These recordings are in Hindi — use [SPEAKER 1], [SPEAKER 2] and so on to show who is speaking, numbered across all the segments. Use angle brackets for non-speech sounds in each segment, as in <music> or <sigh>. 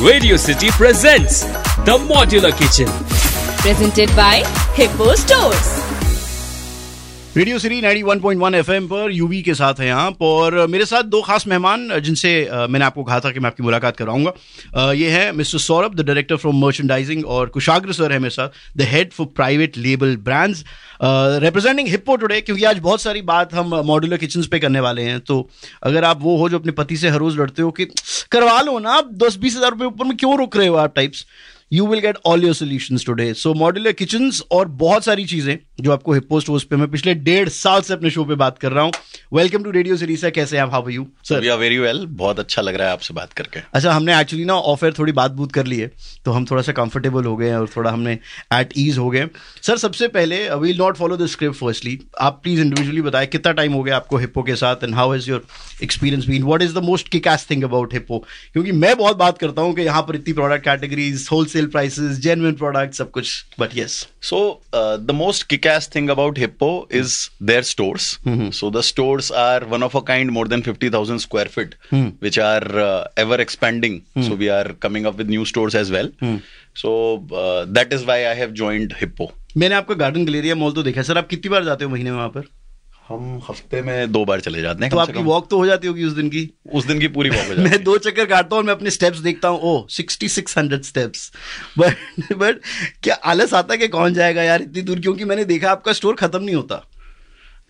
[SPEAKER 1] Radio City presents The Modular Kitchen.
[SPEAKER 2] presented by Hippo Stores.
[SPEAKER 3] Radio city 91.1 FM पर यूवी के साथ हैं आप और मेरे साथ दो खास मेहमान जिनसे मैंने आपको कहा था कि मैं आपकी मुलाकात कराऊँगा ये है mister Saurabh the director from merchandising और कुशाग्र सर है मेरे साथ the head for private label brands representing Hippo today क्योंकि आज बहुत सारी बात हम मॉड्यूलर किचन पे करने वाले हैं तो अगर आप वो हो जो अपने पति से हर रोज लड़ते हो कि करवा लो ना, आप दस बीस हज़ार रुपये ऊपर में क्यों रुक रहे हो आप types you will get all your solution today so modular kitchen और बहुत सारी चीज़ें। जो आपको हिप्पो स्टोर्स पे मैं पिछले डेढ़ साल से अपने शो पे बात कर रहा हूँ। वेलकम टू रेडियो सीरीज़ कैसे हैं आप? How you sir
[SPEAKER 4] we are very well बहुत अच्छा लग रहा है आपसे बात करके।
[SPEAKER 3] अच्छा हमने एक्चुअली ना ऑफ़र थोड़ी बात बूत कर ली है तो हम थोड़ा सा कंफर्टेबल हो गए हैं और थोड़ा हमने एट ईज हो गए सर सबसे पहले we'll not follow the script firstly आप प्लीज़ इंडिविजुअली बताएँ कितना टाइम हो गया आपको हिप्पो के साथ and how is your experience been what is the most kick thing about Hippo क्योंकि मैं बहुत बात करता हूँ कि यहाँ पर इतनी product categories wholesale prices genuine product सब कुछ but
[SPEAKER 4] yes uh, the most kick-ass thing about hippo is their stores Mm-hmm. so the stores are one of a kind more than 50000 square feet mm. which are uh, ever expanding Mm. so we are coming up with new stores as well Mm. so uh, that is why i have joined hippo
[SPEAKER 3] मैंने आपका गार्डन गलेरिया मॉल तो देखा है सर आप कितनी बार जाते हो महीने में वहाँ पर
[SPEAKER 4] हम हफ़्ते में दो बार चले जाते हैं
[SPEAKER 3] तो आपकी वॉक तो हो जाती होगी उस दिन की?
[SPEAKER 4] उस दिन की पूरी वॉक <laughs>
[SPEAKER 3] मैं दो चक्कर काटता हूँ मैं अपने स्टेप्स देखता हूँ। ओ sixty six hundred steps but but क्या आलस आता है कि कौन जाएगा यार? इतनी दूर क्योंकि मैंने देखा आपका स्टोर खत्म नहीं होता।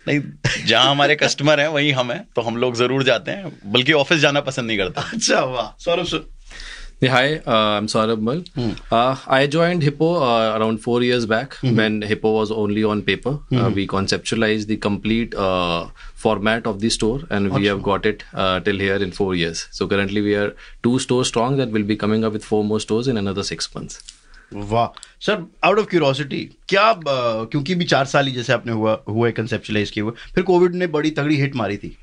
[SPEAKER 4] नहीं। जहाँ <laughs> हमारे कस्टमर हैं वहीं हम हैं तो हम लोग ज़रूर जाते हैं बल्कि ऑफ़िस जाना पसंद नहीं करता।
[SPEAKER 3] अच्छा वाह। Saurabh sir
[SPEAKER 5] Yeah, hi, uh, I'm Saurabh Mal. Mm. Uh, I joined Hippo uh, around four years back mm-hmm. when Hippo was only on paper. Uh, we conceptualized the complete uh, format of the store and awesome. we have got it uh, till here in four years. So currently we are two stores strong that will be coming up with four more stores in another six months.
[SPEAKER 3] वाह सर आउट ऑफ़ क्यूरोसिटी क्या क्योंकि भी चार साल ही जैसे आपने हुआ हुए कंसेप्चुलाइज किए हुए फिर कोविड ने बड़ी तगड़ी हिट मारी थी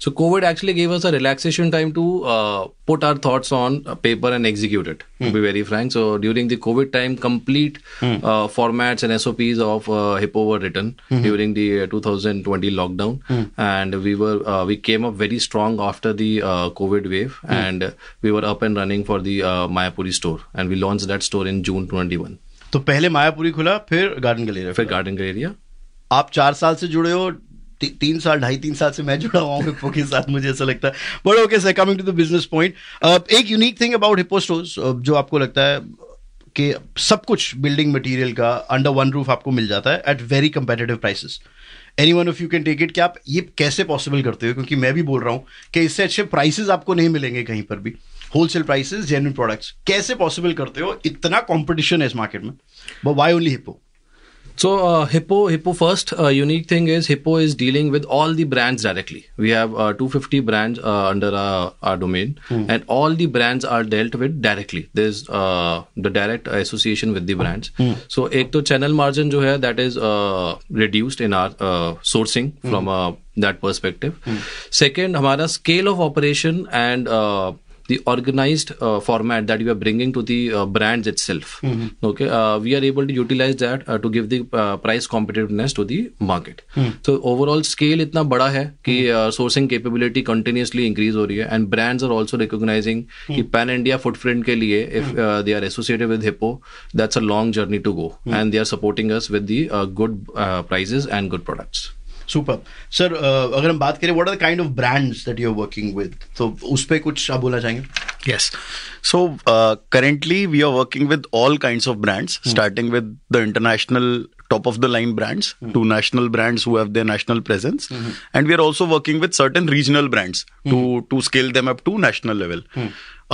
[SPEAKER 5] So COVID actually gave us a relaxation time to uh, put our thoughts on uh, paper and execute it. To be very frank, so during the COVID time, complete uh, formats and SOPs of uh, Hippo were written during the uh, 2020 lockdown, and we were uh, we came up very strong after the uh, COVID wave, and we were up and running for the uh, Mayapuri store, and we launched that store in June 21.
[SPEAKER 3] तो पहले मायापुरी खुला फिर Garden Galleria
[SPEAKER 5] For Garden area.
[SPEAKER 3] आप चार साल से जुड़े हो ती, तीन साल ढाई तीन साल से मैं जुड़ा हुआ हूँ हिप्पो के साथ मुझे ऐसा लगता है। But okay sir coming to the business point एक unique thing about Hippo stores जो आपको लगता है कि सब कुछ बिल्डिंग मटेरियल का अंडर वन रूफ आपको मिल जाता है at very competitive prices any one of you can take it कि आप ये कैसे पॉसिबल करते हो? क्योंकि मैं भी बोल रहा हूँ कि इससे अच्छे प्राइसेस आपको नहीं मिलेंगे कहीं पर भी। होलसेल प्राइसेस जेन्युइन प्रोडक्ट्स कैसे पॉसिबल करते हो? इतना कंपटीशन है इस मार्केट में। Why only Hippo
[SPEAKER 5] So uh, Hippo, Hippo first uh, unique thing is Hippo is dealing with all the brands directly. We have uh, 250 brands uh, under our, our domain, and all the brands are dealt with directly. There's uh, the direct association with the brands. So एक तो channel margin जो है that is uh, reduced in our uh, sourcing from uh, that perspective. Second, हमारा scale of operation and uh, the organized uh, format that you are bringing to the uh, brands itself. Mm-hmm. Okay, uh, we are able to utilize that uh, to give the uh, price competitiveness to the market. So overall scale इतना बड़ा है कि uh, sourcing capability continuously increase हो रही है and brands are also recognizing कि pan India footprint के लिए if uh, they are associated with Hippo, that's a long journey to go and they are supporting us with the uh, good uh, prices and good products.
[SPEAKER 3] Super sir अगर हम बात करें what are the kind of brands that you are working with तो उस पे कुछ आप बोलना चाहेंगे.
[SPEAKER 4] So uh, currently we are working with all kinds of brands, starting with the international top of the line brands mm-hmm. to national brands who have their national presence, mm-hmm. and we are also working with certain regional brands mm-hmm. to to scale them up to national level.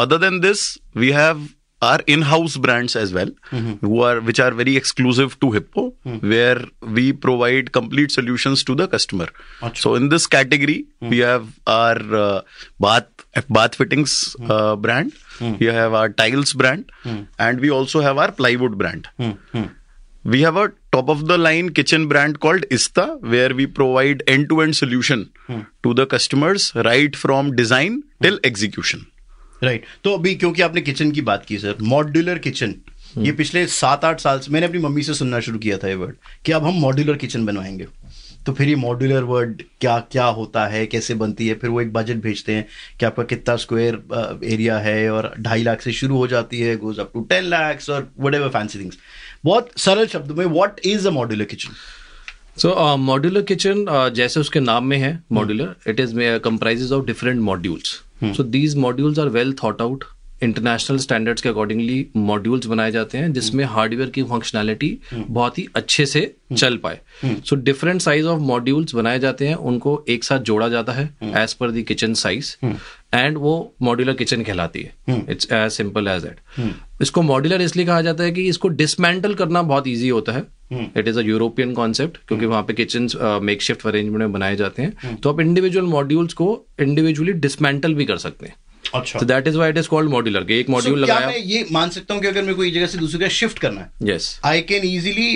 [SPEAKER 4] Other than this, we have our in-house brands as well, mm-hmm. who are which are very exclusive to Hippo, hmm. where we provide complete solutions to the customer. So in this category, hmm. we have our uh, bath bath fittings hmm. uh, brand, we have our tiles brand, and we also have our plywood brand. We have a top of the line kitchen brand called Ista, where we provide end to end solution to the customers right from design till execution.
[SPEAKER 3] Right right. तो अभी क्योंकि आपने किचन की बात की सर मॉड्यूलर किचन ये पिछले सात आठ साल से मैंने अपनी मम्मी से सुनना शुरू किया था ये वर्ड कि अब हम मॉड्यूलर किचन बनवाएँगे। तो फिर ये मॉड्यूलर वर्ड क्या क्या होता है कैसे बनती है फिर वो एक बजट भेजते हैं कि आपका कितना स्क्वायर एरिया है और ढाई लाख से शुरू हो जाती है goes up to ten lakhs और वट एवर फैंसी थिंग्स बहुत सरल शब्द में what is a modular kitchen
[SPEAKER 5] so modular kitchen जैसे उसके नाम में है modular it is comprises of different modules so these modules are well thought out international standards के अकॉर्डिंगली मॉड्यूल्स बनाए जाते हैं जिसमें हार्डवेयर की फंक्शनैलिटी बहुत ही अच्छे से चल पाए। So different size of modules बनाए जाते हैं उनको एक साथ जोड़ा जाता है as per the kitchen size and वो मॉड्यूलर किचन कहलाती है। It's as simple as that इसको मॉड्यूलर इसलिए कहा जाता है कि इसको डिसमेंटल करना बहुत ईजी होता है। It is a European concept क्योंकि वहाँ पे किचन मेक शिफ्ट अरेंजमेंट में बनाए जाते हैं। तो आप इंडिविजुअल मॉड्यूल्स को इंडिविजुअली डिसमेंटल भी कर सकते हैं।
[SPEAKER 3] अच्छा।
[SPEAKER 5] तो that is why it is called modular के एक मॉड्यूल
[SPEAKER 3] So,
[SPEAKER 5] लगाया
[SPEAKER 3] मैं ये मान सकता हूँ कि अगर मेरे को एक जगह से दूसरी जगह शिफ्ट करना है?
[SPEAKER 5] Yes
[SPEAKER 3] I can easily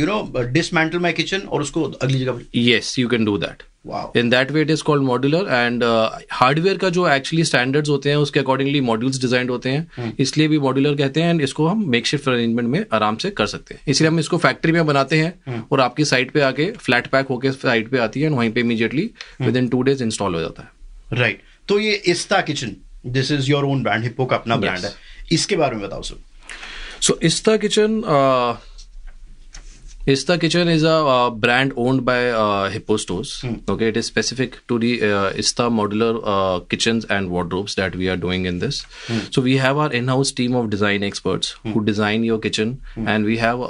[SPEAKER 3] you know dismantle my kitchen और उसको अगली जगह
[SPEAKER 5] yes you can do do that
[SPEAKER 3] Wow.
[SPEAKER 5] in that way it is called modular and uh, hardware का जो एक्चुअली स्टैंडर्ड्स होते हैं उसके अकॉर्डिंगली मॉड्यूल्स डिज़ाइन होते हैं इसलिए भी मॉड्यूलर कहते हैं एंड इसको हम मेक शिफ्ट अरेंजमेंट में आराम से कर सकते हैं। इसलिए हम इसको फैक्ट्री में बनाते हैं और आपकी साइट पे आके फ्लैट पैक होकर साइट पे आती है and वहीं पे immediately within two days install हो जाता है।
[SPEAKER 3] Right right. तो ये Ista kitchen this is your own brand Hippo का अपना ब्रांड
[SPEAKER 5] Yes.
[SPEAKER 3] है। इसके बारे में बताओ sir
[SPEAKER 5] So Ista Kitchen, uh, Ista kitchen is a brand owned by Hippostores okay it is specific to the Ista modular kitchen and wardrobes that we are doing in this so we have our in house team of design experts who design your kitchen and we have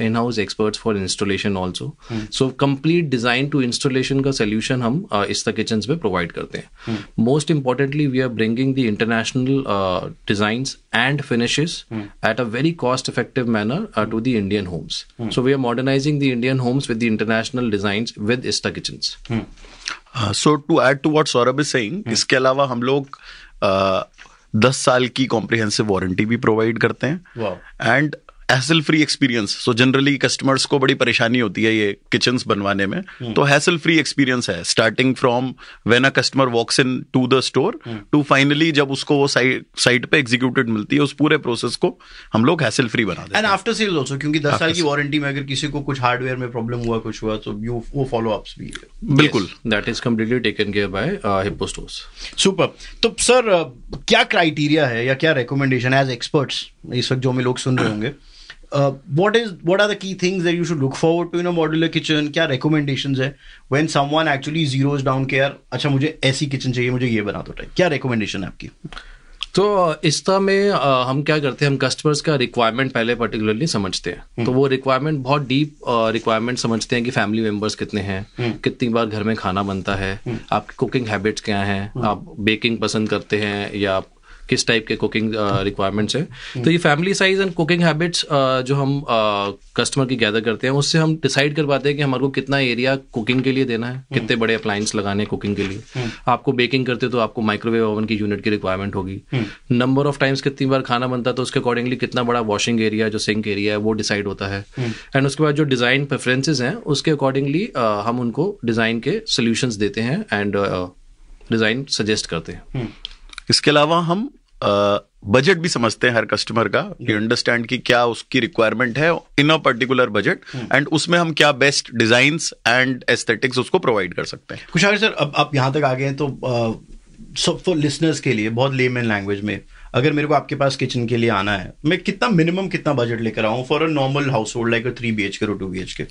[SPEAKER 5] in house experts for installation also so complete design to installation का सोल्यूशन हम इस्ता किचन में प्रोवाइड करते हैं most importantly we are bringing the international design and finishes at a very cost effective manner to the Indian homes so we are modernizing the Indian homes with the international designs with Ista Kitchens.
[SPEAKER 4] So to add to what Saurabh is saying इसके अलावा हम लोग दस साल की कॉम्प्रिहेंसिव वारंटी भी प्रोवाइड करते
[SPEAKER 3] Wow.
[SPEAKER 4] हैं and hassle free experience so generally customers को बड़ी परेशानी होती है ये किचन्स बनवाने में। तो हैसल फ्री एक्सपीरियंस है starting from when a customer walks in to the store to finally जब उसको वो साइट साइट पे एग्जीक्यूटेड मिलती है उस पूरे प्रोसेस को हम लोग हैसल फ्री बना देते
[SPEAKER 3] एंड आफ्टर सेल्स ऑल्सो क्योंकि दस साल की वारंटी में अगर किसी को कुछ हार्डवेयर में प्रॉब्लम हुआ कुछ हुआ तो यू वो फॉलो अप्स भी
[SPEAKER 4] बिल्कुल।
[SPEAKER 5] Is completely taken care by uh, Hippo Stores.
[SPEAKER 3] Super तो सर क्या क्राइटेरिया है या क्या रिकमेंडेशन एज एक्सपर्ट्स इस वक्त जो हमें लोग सुन रहे होंगे? What is what are the key things that you should look forward to in a modular kitchen क्या रिकमेंडेशंस है? When someone actually zeroes down के यार अच्छा मुझे ऐसी किचन चाहिए मुझे ये बना दो टाइप क्या रिकमेंडेशन है आपकी?
[SPEAKER 5] तो इस तरह में अ, हम क्या करते हैं हम कस्टमर्स का रिक्वायरमेंट पहले पर्टिकुलरली समझते हैं। तो वो रिक्वायरमेंट बहुत डीप रिक्वायरमेंट समझते हैं कि फैमिली मेंबर्स कितने हैं कितनी बार घर में खाना बनता है आपकी कुकिंग हैबिट्स क्या हैं आप बेकिंग पसंद करते हैं या आप किस टाइप के कुकिंग रिक्वायरमेंट्स है। तो ये family size and cooking habits जो हम कस्टमर की गैदर करते हैं, उससे हम डिसाइड कर पाते हैं कि हमारे को कितना एरिया कुकिंग के लिए देना है, कितने बड़े अप्लाइंस लगाने हैं कुकिंग के लिए। आपको बेकिंग करते हो तो आपको माइक्रोवेव ओवन की यूनिट की रिक्वायरमेंट होगी। नंबर ऑफ़ टाइम्स कितनी बार खाना बनता है तो उसके अकॉर्डिंगली कितना बड़ा वॉशिंग एरिया जो सिंक एरिया है, वो डिसाइड होता है। एंड उसके बाद जो डिज़ाइन प्रेफरेंसेज हैं, उसके अकॉर्डिंगली हम उनको डिज़ाइन के सोल्यूशंस देते हैं एंड डिज़ाइन सजेस्ट करते हैं।
[SPEAKER 4] इसके अलावा हम बजट भी समझते हैं हर कस्टमर का कि अंडरस्टैंड कि क्या उसकी रिक्वायरमेंट है in a particular budget and उसमें हम क्या बेस्ट डिज़ाइन एंड एस्थेटिक्स उसको प्रोवाइड कर सकते हैं।
[SPEAKER 3] कुशागर सर अब आप यहाँ तक आ गए हैं तो सब फॉर लिसनर्स के लिए बहुत लेमन लैंग्वेज में अगर मेरे को आपके पास किचन के लिए आना है मैं कितना मिनिमम कितना बजट लेकर आऊँ for a normal household like three B H K और two B H K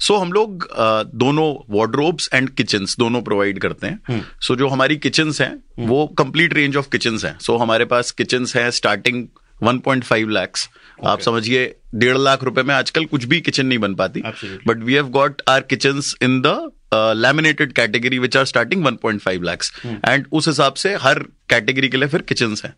[SPEAKER 4] so हम लोग दोनों वार्ड्रोब्स एंड किचन्स दोनों प्रोवाइड करते हैं। सो so, जो हमारी किचन्स हैं वो कंप्लीट रेंज ऑफ़ किचन्स हैं। सो so, हमारे पास किचन्स हैं स्टार्टिंग 1.5 लैक्स आप समझिए डेढ़ लाख रुपए में आजकल कुछ भी किचन नहीं बन पाती। But we have got our kitchen in the laminated category which are starting 1.5 lakhs and उस हिसाब से हर कैटेगरी के लिए फिर किचन है।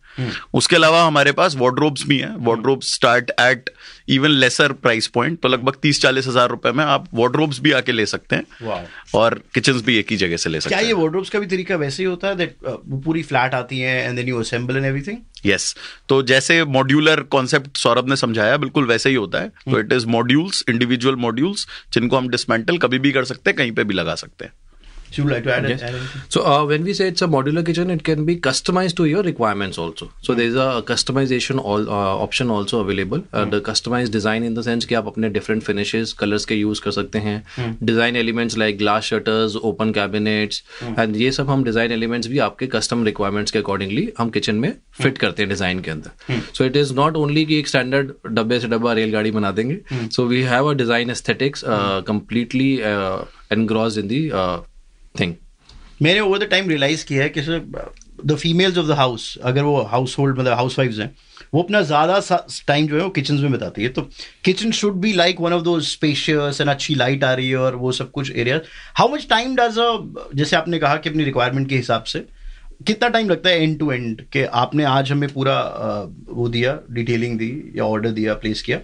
[SPEAKER 4] उसके अलावा हमारे पास वार्ड्रोब्स भी हैं। Wardrobes start at even lesser price point तो लगभग तीस चालीस हज़ार रुपए में आप वार्ड्रोब्स भी आके ले सकते हैं। और किचन्स भी एक ही जगह से ले सकते हैं क्या
[SPEAKER 3] ये वार्डरोब्स का भी तरीका वैसे ही होता है दैट वो पूरी फ्लैट आती है and then you assemble and everything
[SPEAKER 4] yes तो जैसे मॉड्यूलर कॉन्सेप्ट सौरभ ने समझाया बिल्कुल वैसे ही होता है। तो it is modules individual modules जिनको हम डिसमेंटल कभी भी कर सकते हैं कहीं पे भी लगा सकते हैं।
[SPEAKER 3] So, you would like to add,
[SPEAKER 5] Yes.
[SPEAKER 3] add anything?
[SPEAKER 5] So uh, when we say it's a modular kitchen, it can be customized to your requirements also. So there is a customization all uh, option also available. Uh, The customized design in the sense कि आप अपने different finishes, colors के use कर सकते हैं. Design elements like glass shutters, open cabinets, and ये सब हम design elements भी आपके custom requirements के accordingly हम kitchen में fit करते हैं design के अंदर. So it is not only कि एक standard डब्बे से डब्बा रेलगाड़ी बना देंगे. So we have a design aesthetics uh, completely uh, engrossed in the uh, thing.
[SPEAKER 3] मैंने ओवर द टाइम रियलाइज़ किया है कि the females of the house अगर वो हाउस होल्ड मतलब हाउस वाइफ्स हैं, वो अपना ज़्यादा टाइम जो है वो किचन में बताती है। तो kitchen should be like one of दो स्पेशियस एंड अच्छी लाइट आ रही है और वो सब कुछ area how much time does जैसे आपने कहा कि अपनी रिक्वायरमेंट के हिसाब से, कितना टाइम लगता है एंड टू एंड कि आपने आज हमें पूरा वो दिया डिटेलिंग दी या ऑर्डर दिया प्लेस किया।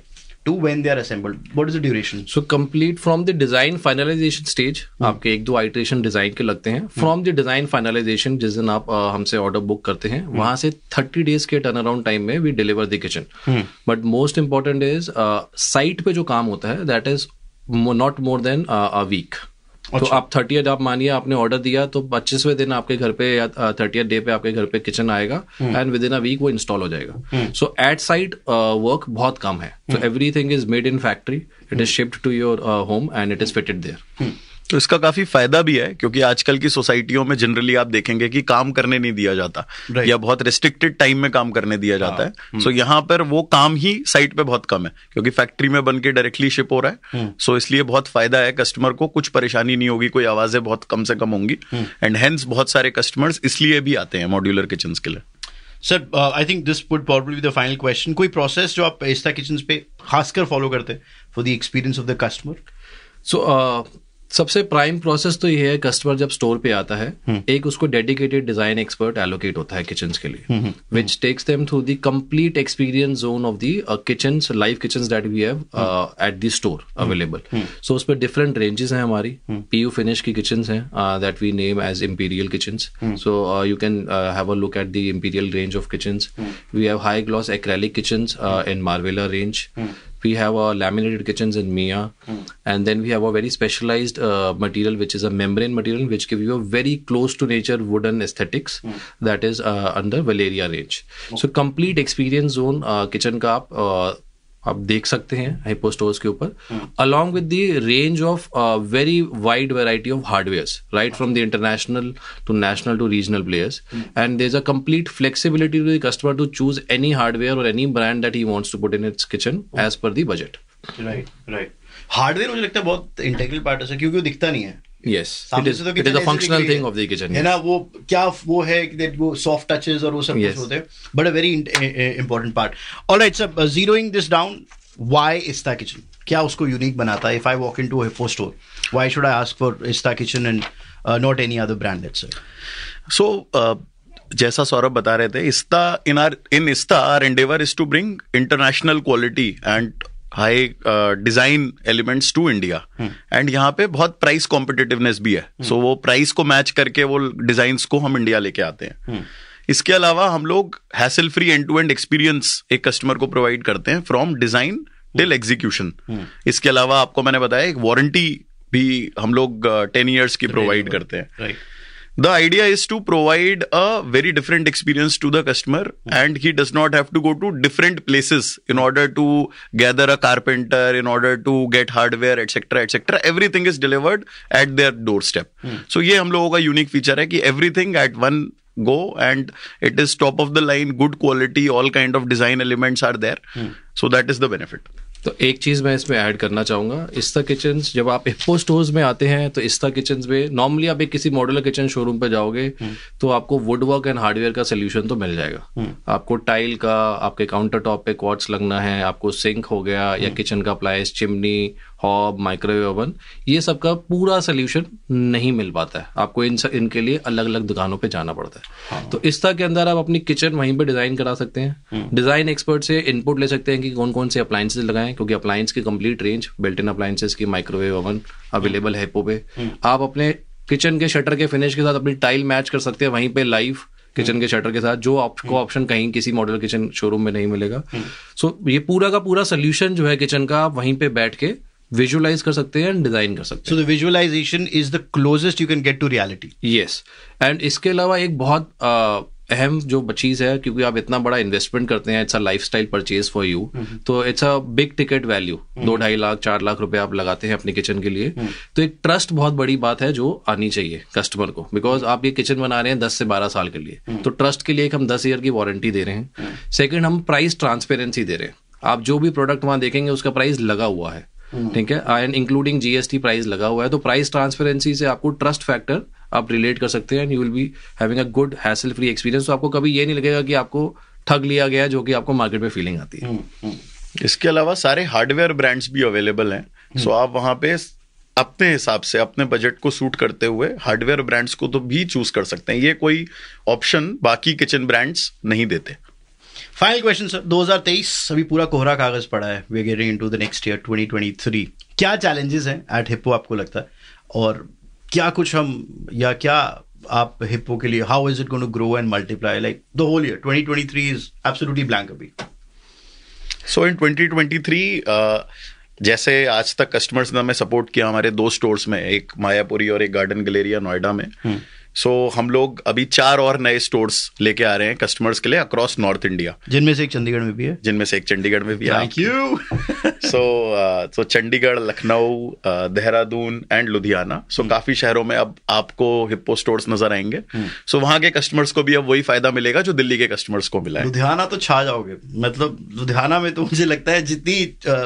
[SPEAKER 3] To when they are assembled what is the duration
[SPEAKER 5] so complete from the design finalization stage आपके एक दो आइट्रेशन डिज़ाइन के लगते हैं। फ्रॉम द डिज़ाइन फाइनलाइजेशन जिस दिन आप अ, हमसे ऑर्डर बुक करते हैं वहाँ से थर्टी डेज़ के टर्न अराउंड टाइम में we deliver the kitchen but most important is site पे जो काम होता है that is not more than a week तो आप थर्टी आप मानिए आपने ऑर्डर दिया तो पच्चीसवें दिन आपके घर पे या थर्टी डे पे आपके घर पे किचन आएगा and within a week वो इंस्टॉल हो जाएगा। सो एट साइड वर्क बहुत कम है। So everything is made in factory it is shift to your home and it is fitted there
[SPEAKER 4] तो इसका काफ़ी फ़ायदा भी है क्योंकि आजकल की सोसाइटियों में जनरली आप देखेंगे कि काम करने नहीं दिया जाता
[SPEAKER 3] Right.
[SPEAKER 4] या बहुत रिस्ट्रिक्टेड टाइम में काम करने दिया जाता है। सो so, यहाँ पर वो काम ही साइट पे बहुत कम है क्योंकि फैक्ट्री में बन के डायरेक्टली शिप हो रहा है। सो so, इसलिए बहुत फ़ायदा है कस्टमर को कुछ परेशानी नहीं होगी कोई आवाज़ें बहुत कम से कम होंगी। एंड हेंस बहुत सारे कस्टमर्स इसलिए भी आते हैं मॉड्यूलर किचन के लिए।
[SPEAKER 3] Sir I think this would probably the final question कोई प्रोसेस जो आप इस्ता किचन पे खासकर फॉलो करते हैं for the experience of the customer
[SPEAKER 5] so सबसे प्राइम प्रोसेस तो ये है कस्टमर जब स्टोर पे आता है एक उसको डेडिकेटेड डिज़ाइन एक्सपर्ट एलोकेट होता है किचन के लिए which takes them through the complete experience zone of the kitchen live kitchen that we have at the store available so उस पर डिफरेंट रेंजेस हैं हमारी पीयू फिनिश की किचन हैं that we name as uh, you can uh, have a look at the imperial range of kitchens. we have high gloss acrylic kitchens uh, in marvella range. we have our laminated kitchens in Mia, mm. and then we have a very specialized uh, material which is a membrane material which gives you a very close to nature wooden aesthetics mm. that is uh, under Valeria range. Okay. So complete experience zone uh, kitchen ka aap, आप देख सकते हैं हाइपो स्टोर्स के ऊपर along with the range of very wide variety of hardware right from the international to national to regional players and there is a complete flexibility to the customer to choose any hardware और any brand that he wants to put in its kitchen as per the budget
[SPEAKER 3] right right hardware मुझे लगता है बहुत इंटेग्रल पार्ट है क्योंकि वो दिखता नहीं है।
[SPEAKER 5] Yes. It
[SPEAKER 3] सामने
[SPEAKER 5] is
[SPEAKER 3] से तो
[SPEAKER 5] it is
[SPEAKER 3] kitchen
[SPEAKER 5] a
[SPEAKER 3] ऐसे
[SPEAKER 5] functional thing of the kitchen
[SPEAKER 3] है
[SPEAKER 5] yes.
[SPEAKER 3] ना वो क्या वो है that वो सॉफ्ट टचेस और वो सब
[SPEAKER 5] Yes.
[SPEAKER 3] होते हैं। But a very important part alright sir zeroing this down why Ista kitchen क्या उसको यूनिक बनाता है? If I walk into a Hippo store why should I ask for Ista kitchen and not any other brand let's say
[SPEAKER 4] so जैसा सौरभ बता रहे थे Ista in our in Ista our endeavour is to bring international quality and high design elements to India and यहाँ पे बहुत प्राइस कॉम्पिटिटिवनेस भी है. सो so, वो प्राइस को मैच करके वो डिज़ाइन को हम इंडिया लेके आते हैं. इसके अलावा हम लोग hassle free end to end experience एक कस्टमर को प्रोवाइड करते हैं फ्रॉम डिज़ाइन टिल एग्जीक्यूशन इसके अलावा आपको मैंने बताया एक वारंटी भी हम लोग टेन ईयर्स की प्रोवाइड करते हैं.
[SPEAKER 3] Right
[SPEAKER 4] the idea is to provide a very different experience to the customer mm-hmm. and he does not have to go to different places in order to gather a carpenter in order to get hardware etc etc everything is delivered at their doorstep mm-hmm. so ye hum logo unique feature that everything at one go and it is top of the line good quality all kind of design elements are there mm-hmm. so that is the benefit
[SPEAKER 5] तो एक चीज़ मैं इसमें ऐड करना चाहूँगा। इस्ता किचन जब आप हिप्पो स्टोर्स में आते हैं तो इस्ता किचन में नॉर्मली आप एक किसी मॉडल किचन शोरूम पे जाओगे तो आपको वुड वर्क एंड हार्डवेयर का सोल्यूशन तो मिल जाएगा। आपको टाइल का आपके काउंटर टॉप पे क्वार्ट्स लगना है आपको सिंक हो गया या किचन का appliance chimney hob microwave oven ये सब का पूरा सोल्यूशन नहीं मिल पाता है। आपको इन इनके लिए अलग अलग दुकानों पे जाना पड़ता है। हाँ। तो इस तरह के अंदर आप अपनी किचन वहीं पे डिज़ाइन करा सकते हैं। डिज़ाइन एक्सपर्ट से इनपुट ले सकते हैं कि कौन कौन से अप्लायंसेज लगाएँ क्योंकि अप्लायंस की complete range built in appliances की माइक्रोवेव ओवन अवेलेबल है हिप्पो पे। आप अपने किचन के शटर के फिनिश के साथ अपनी टाइल मैच कर सकते हैं वहीं पे लाइव किचन के शटर के साथ जो आपको ऑप्शन कहीं किसी मॉडल किचन शोरूम में नहीं मिलेगा। सो so, ये पूरा का पूरा सोल्यूशन जो है किचन का आप वहीं पे बैठ के विजुअलाइज कर सकते हैं एंड डिज़ाइन कर सकते
[SPEAKER 3] So the visualization is the closest you can get to reality.
[SPEAKER 5] हैं यस एंड इसके अलावा एक बहुत अहम जो चीज़ है क्योंकि आप इतना बड़ा इन्वेस्टमेंट करते हैं it's a lifestyle purchase for you तो it's a big ticket value दो ढाई लाख चार लाख रुपए आप लगाते हैं अपने किचन के लिए। तो एक ट्रस्ट बहुत बड़ी बात है जो आनी चाहिए कस्टमर को। बिकॉज़ आप ये किचन बना रहे हैं दस से बारह साल के लिए। तो ट्रस्ट के लिए एक हम दस ईयर की वारंटी दे रहे हैं। सेकंड हम प्राइस ट्रांसपेरेंसी दे रहे हैं। आप जो भी प्रोडक्ट वहाँ देखेंगे उसका प्राइस लगा हुआ है। ठीक है? एंड इंक्लूडिंग जीएसटी प्राइस लगा हुआ है तो प्राइस ट्रांसपेरेंसी से आपको ट्रस्ट फैक्टर आप रिलेट कर सकते हैं and you will be having a good hassle free experience तो आपको कभी ये नहीं लगेगा कि आपको ठग लिया गया जो कि आपको मार्केट में फीलिंग आती है।
[SPEAKER 4] इसके अलावा सारे हार्डवेयर ब्रांड्स भी अवेलेबल हैं। सो आप वहाँ पे अपने हिसाब से अपने बजट को सूट करते हुए हार्डवेयर ब्रांड्स को तो भी चूज़ कर सकते हैं। ये कोई ऑप्शन बाकी किचन ब्रांड्स नहीं देते।
[SPEAKER 3] फाइनल क्वेश्चन सर 2023 अभी पूरा कोहरा कागज़ पड़ा है। We getting into the next year 2023 क्या चैलेंजेस हैं एट हिप्पो आपको लगता है? और क्या कुछ हम या क्या आप हिप्पो के लिए how is it going to grow and multiply like the whole year 2023 is absolutely blank अभी।
[SPEAKER 4] सो इन 2023 जैसे आज तक कस्टमर्स ने हमें सपोर्ट किया हमारे दो स्टोर्स में एक मायापुरी और एक गार्डन गैलेरिया नोएडा में। सो so, हम लोग अभी चार और नए स्टोर्स लेके आ रहे हैं कस्टमर्स के लिए अक्रॉस नॉर्थ इंडिया
[SPEAKER 3] जिनमें से एक चंडीगढ़ में भी है।
[SPEAKER 4] जिनमें से एक चंडीगढ़ में भी है।
[SPEAKER 3] Thank
[SPEAKER 4] you so so Chandigarh Lucknow Dehradun and Ludhiana. So काफ़ी शहरों में अब आपको हिप्पो स्टोर्स नज़र आएँगे। सो so, वहाँ के कस्टमर्स को भी अब वही फ़ायदा मिलेगा जो दिल्ली के कस्टमर्स को मिला है।
[SPEAKER 3] लुधियाना तो छा जाओगे। मतलब लुधियाना में तो मुझे लगता है जितनी अ,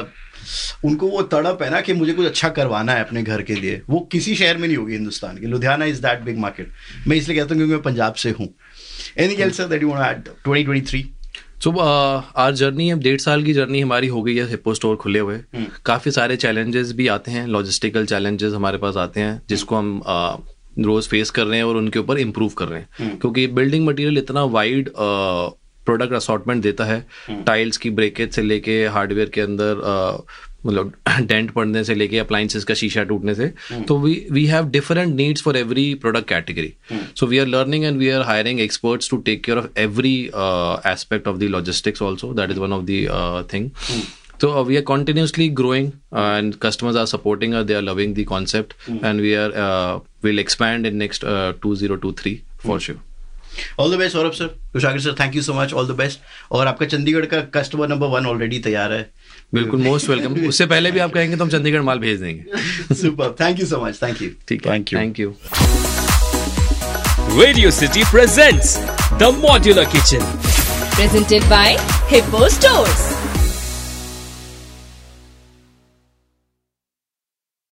[SPEAKER 3] उनको वो तड़प है ना कि मुझे कुछ अच्छा करवाना है अपने घर के लिए। वो किसी शहर में नहीं होगी हिंदुस्तान के। Ludhiana is that big market मैं इसलिए कहता हूँ क्योंकि मैं पंजाब से हूँ। Any else that you want to add 2023
[SPEAKER 5] so आज जर्नी अब डेढ़ साल की जर्नी हमारी हो गई है हिप्पो स्टोर खुले हुए। काफ़ी सारे चैलेंजेस भी आते हैं। लॉजिस्टिकल चैलेंजेस हमारे पास आते हैं जिसको हम uh, रोज फेस कर रहे हैं और उनके ऊपर इम्प्रूव कर रहे हैं। क्योंकि बिल्डिंग मटेरियल इतना वाइड प्रोडक्ट असॉर्टमेंट देता है टाइल्स की ब्रेकेज से लेके हार्डवेयर के अंदर मतलब <clears throat> डेंट पड़ने से लेके अप्लाइंसेस का शीशा टूटने से तो we we have different needs for every product category so we are learning and we are hiring experts to take care of every aspect of the logistics also that is one of the thing So uh, we are continuously growing, uh, and customers are supporting us. They are loving the concept, and we are uh, will expand in next uh, 2023 for sure.
[SPEAKER 3] All the best Saurabh sir Kushagra sir thank you so much all the best और आपका चंडीगढ़ का कस्टमर नंबर वन ऑलरेडी तैयार है।
[SPEAKER 5] बिल्कुल मोस्ट वेलकम उससे पहले भी आप कहेंगे तो हम चंडीगढ़ माल भेज देंगे।
[SPEAKER 3] Super thank you so much thank you
[SPEAKER 5] ठीक है.
[SPEAKER 4] Thank you
[SPEAKER 1] Radio City presents the modular kitchen
[SPEAKER 2] presented by Hippo Stores.